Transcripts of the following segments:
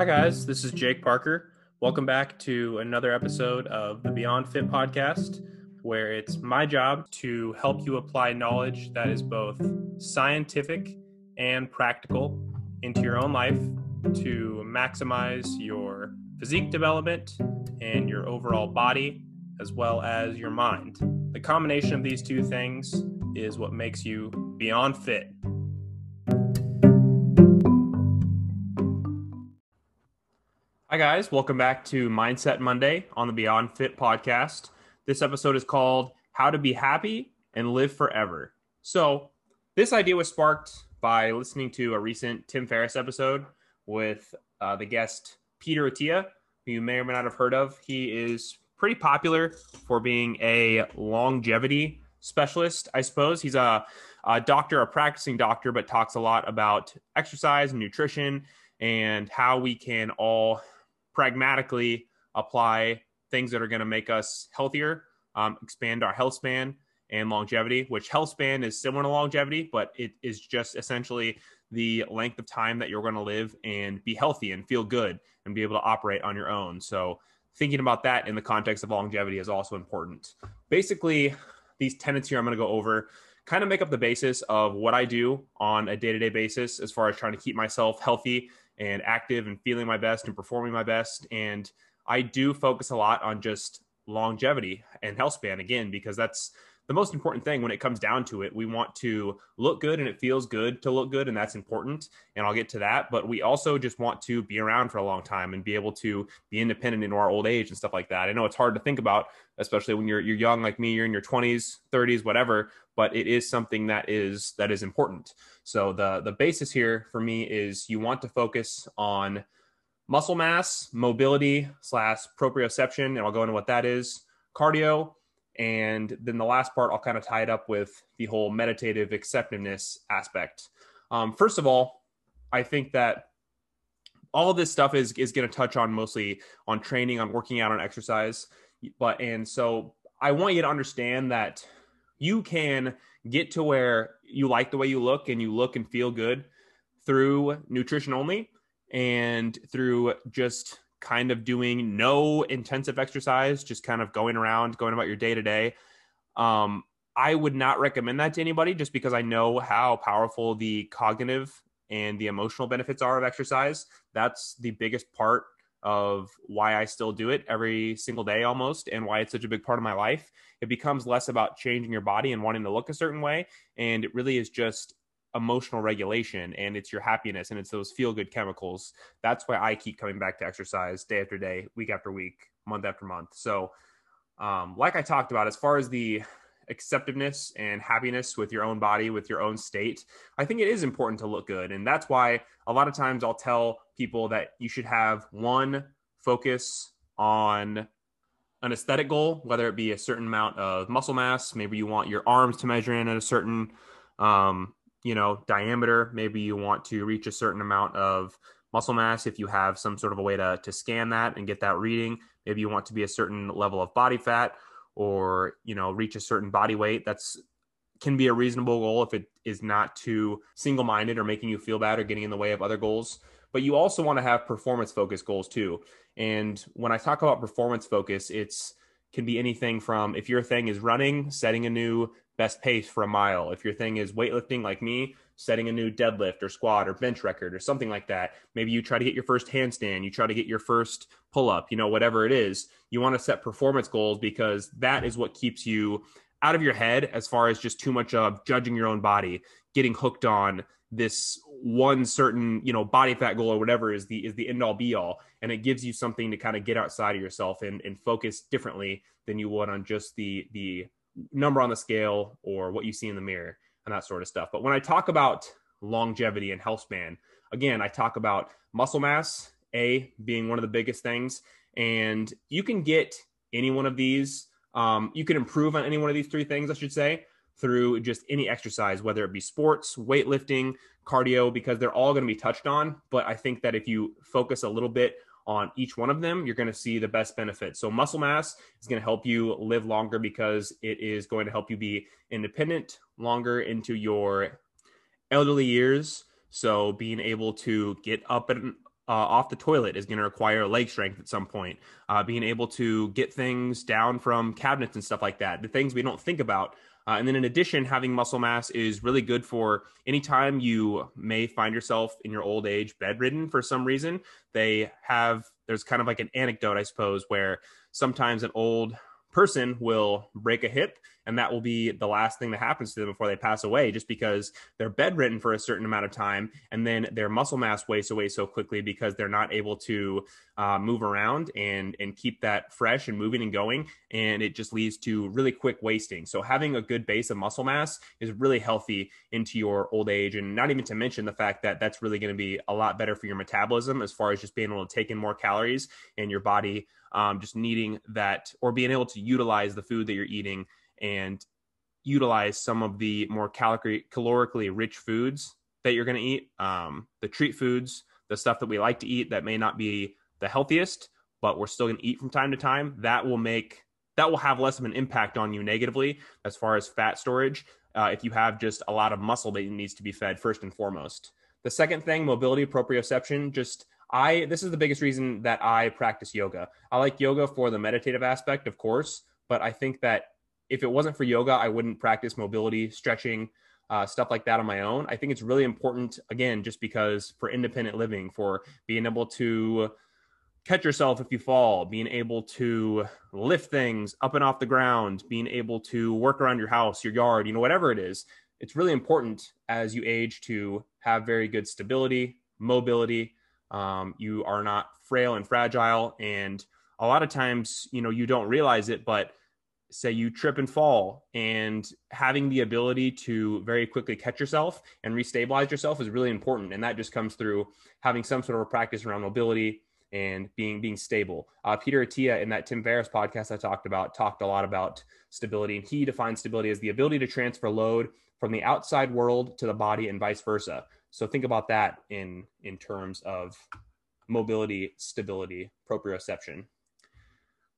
Hi, guys. This is Jake Parker. Welcome back to another episode of the Beyond Fit podcast, where it's my job to help you apply knowledge that is both scientific and practical into your own life to maximize your physique development and your overall body, as well as your mind. The combination of these two things is what makes you beyond fit. Hi, guys. Welcome back to Mindset Monday on the Beyond Fit podcast. This episode is called How to Be Happy and Live Forever. So, this idea was sparked by listening to a recent Tim Ferriss episode with uh, the guest Peter Attia, who you may or may not have heard of. He is pretty popular for being a longevity specialist, I suppose. He's a, a doctor, a practicing doctor, but talks a lot about exercise and nutrition and how we can all pragmatically apply things that are going to make us healthier, um, expand our health span and longevity, which health span is similar to longevity, but it is just essentially the length of time that you're going to live and be healthy and feel good and be able to operate on your own. So, thinking about that in the context of longevity is also important. Basically, these tenets here I'm going to go over kind of make up the basis of what I do on a day to day basis as far as trying to keep myself healthy and active and feeling my best and performing my best. And I do focus a lot on just longevity and health span again, because that's the most important thing when it comes down to it. We want to look good and it feels good to look good, and that's important. And I'll get to that. But we also just want to be around for a long time and be able to be independent into our old age and stuff like that. I know it's hard to think about, especially when you're you're young like me, you're in your 20s, 30s, whatever, but it is something that is that is important. So the the basis here for me is you want to focus on muscle mass, mobility slash proprioception, and I'll go into what that is, cardio, and then the last part, I'll kind of tie it up with the whole meditative acceptiveness aspect. Um, first of all, I think that all this stuff is is going to touch on mostly on training, on working out, on exercise. But and so I want you to understand that you can get to where you like the way you look and you look and feel good through nutrition only and through just kind of doing no intensive exercise, just kind of going around, going about your day to day. I would not recommend that to anybody just because I know how powerful the cognitive and the emotional benefits are of exercise. That's the biggest part of why I still do it every single day almost and why it's such a big part of my life. It becomes less about changing your body and wanting to look a certain way. And it really is just emotional regulation and it's your happiness and it's those feel good chemicals. That's why I keep coming back to exercise day after day, week after week, month after month. So, um, like I talked about, as far as the acceptiveness and happiness with your own body, with your own state, I think it is important to look good. And that's why a lot of times I'll tell people that you should have one focus on an aesthetic goal, whether it be a certain amount of muscle mass, maybe you want your arms to measure in at a certain um, you know diameter. Maybe you want to reach a certain amount of muscle mass if you have some sort of a way to, to scan that and get that reading. Maybe you want to be a certain level of body fat or you know reach a certain body weight that's can be a reasonable goal if it is not too single-minded or making you feel bad or getting in the way of other goals. But you also want to have performance focused goals too. And when i talk about performance focus it's can be anything from if your thing is running setting a new best pace for a mile. If your thing is weightlifting like me, setting a new deadlift or squat or bench record or something like that. Maybe you try to get your first handstand, you try to get your first pull up, you know, whatever it is. You want to set performance goals because that is what keeps you out of your head as far as just too much of judging your own body, getting hooked on this one certain, you know, body fat goal or whatever is the is the end all be all. And it gives you something to kind of get outside of yourself and, and focus differently than you would on just the the number on the scale or what you see in the mirror and that sort of stuff. But when I talk about longevity and health span, again, I talk about muscle mass, A, being one of the biggest things. And you can get any one of these, um, you can improve on any one of these three things, I should say, through just any exercise, whether it be sports, weightlifting, cardio, because they're all going to be touched on. But I think that if you focus a little bit on each one of them, you're going to see the best benefit. So, muscle mass is going to help you live longer because it is going to help you be independent longer into your elderly years. So, being able to get up and uh, off the toilet is going to require leg strength at some point. Uh, being able to get things down from cabinets and stuff like that, the things we don't think about. Uh, and then in addition, having muscle mass is really good for anytime you may find yourself in your old age bedridden for some reason. They have, there's kind of like an anecdote, I suppose, where sometimes an old person will break a hip and that will be the last thing that happens to them before they pass away just because they're bedridden for a certain amount of time and then their muscle mass wastes away so quickly because they're not able to uh, move around and and keep that fresh and moving and going and it just leads to really quick wasting. So having a good base of muscle mass is really healthy into your old age and not even to mention the fact that that's really going to be a lot better for your metabolism as far as just being able to take in more calories and your body um, just needing that or being able to utilize the food that you're eating and utilize some of the more caloric- calorically rich foods that you're going to eat, um, the treat foods, the stuff that we like to eat that may not be the healthiest, but we're still going to eat from time to time. That will make that will have less of an impact on you negatively as far as fat storage. Uh, if you have just a lot of muscle that needs to be fed first and foremost. The second thing, mobility proprioception, just I this is the biggest reason that I practice yoga. I like yoga for the meditative aspect, of course, but I think that if it wasn't for yoga, I wouldn't practice mobility, stretching, uh, stuff like that on my own. I think it's really important, again, just because for independent living, for being able to catch yourself if you fall, being able to lift things up and off the ground, being able to work around your house, your yard, you know, whatever it is. It's really important as you age to have very good stability, mobility, um, you are not frail and fragile. And a lot of times, you know, you don't realize it, but say you trip and fall and having the ability to very quickly catch yourself and restabilize yourself is really important and that just comes through having some sort of a practice around mobility and being being stable uh, peter attia in that tim ferriss podcast i talked about talked a lot about stability and he defines stability as the ability to transfer load from the outside world to the body and vice versa so think about that in in terms of mobility, stability, proprioception.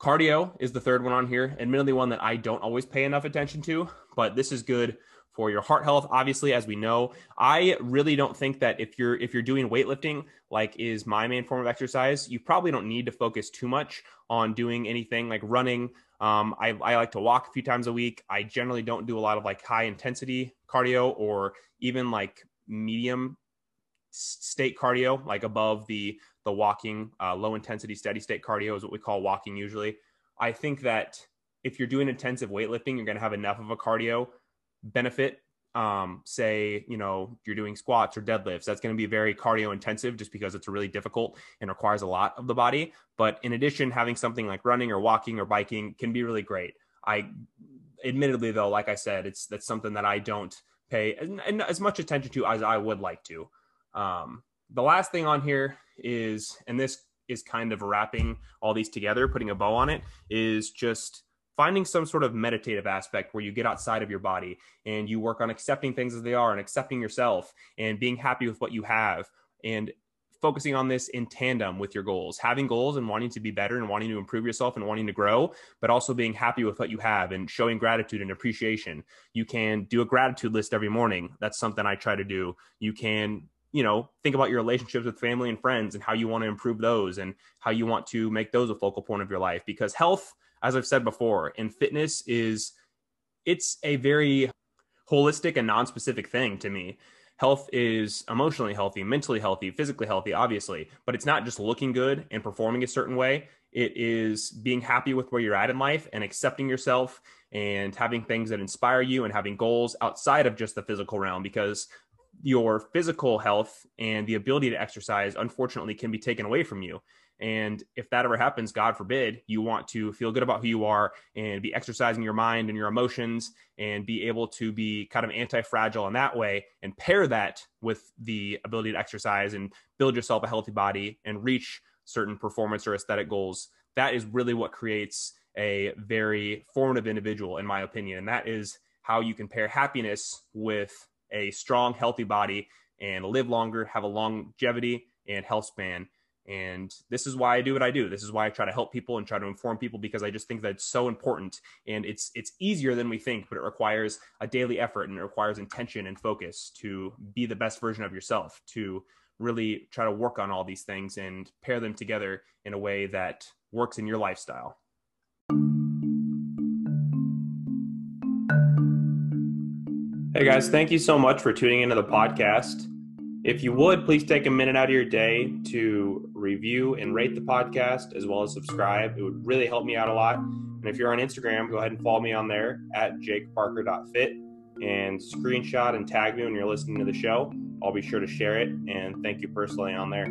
Cardio is the third one on here. Admittedly, one that I don't always pay enough attention to, but this is good for your heart health. Obviously, as we know, I really don't think that if you're if you're doing weightlifting, like is my main form of exercise, you probably don't need to focus too much on doing anything like running. Um, I, I like to walk a few times a week. I generally don't do a lot of like high intensity cardio or even like medium state cardio, like above the the walking, uh, low intensity steady state cardio is what we call walking usually. I think that if you're doing intensive weightlifting, you're going to have enough of a cardio benefit. Um, say, you know, you're doing squats or deadlifts, that's going to be very cardio intensive just because it's really difficult and requires a lot of the body. But in addition, having something like running or walking or biking can be really great. I admittedly though, like I said, it's that's something that I don't pay as much attention to as I would like to. Um, the last thing on here is, and this is kind of wrapping all these together, putting a bow on it, is just finding some sort of meditative aspect where you get outside of your body and you work on accepting things as they are and accepting yourself and being happy with what you have and focusing on this in tandem with your goals, having goals and wanting to be better and wanting to improve yourself and wanting to grow, but also being happy with what you have and showing gratitude and appreciation. You can do a gratitude list every morning. That's something I try to do. You can you know think about your relationships with family and friends and how you want to improve those and how you want to make those a focal point of your life because health as i've said before and fitness is it's a very holistic and non-specific thing to me health is emotionally healthy, mentally healthy, physically healthy, obviously, but it's not just looking good and performing a certain way. It is being happy with where you're at in life and accepting yourself and having things that inspire you and having goals outside of just the physical realm because your physical health and the ability to exercise unfortunately can be taken away from you and if that ever happens, God forbid, you want to feel good about who you are and be exercising your mind and your emotions and be able to be kind of anti fragile in that way and pair that with the ability to exercise and build yourself a healthy body and reach certain performance or aesthetic goals. That is really what creates a very formative individual, in my opinion. And that is how you can pair happiness with a strong, healthy body and live longer, have a longevity and health span and this is why I do what I do. This is why I try to help people and try to inform people because I just think that's so important and it's it's easier than we think, but it requires a daily effort and it requires intention and focus to be the best version of yourself, to really try to work on all these things and pair them together in a way that works in your lifestyle. Hey guys, thank you so much for tuning into the podcast. If you would, please take a minute out of your day to review and rate the podcast as well as subscribe. It would really help me out a lot. And if you're on Instagram, go ahead and follow me on there at jakeparker.fit and screenshot and tag me when you're listening to the show. I'll be sure to share it and thank you personally on there.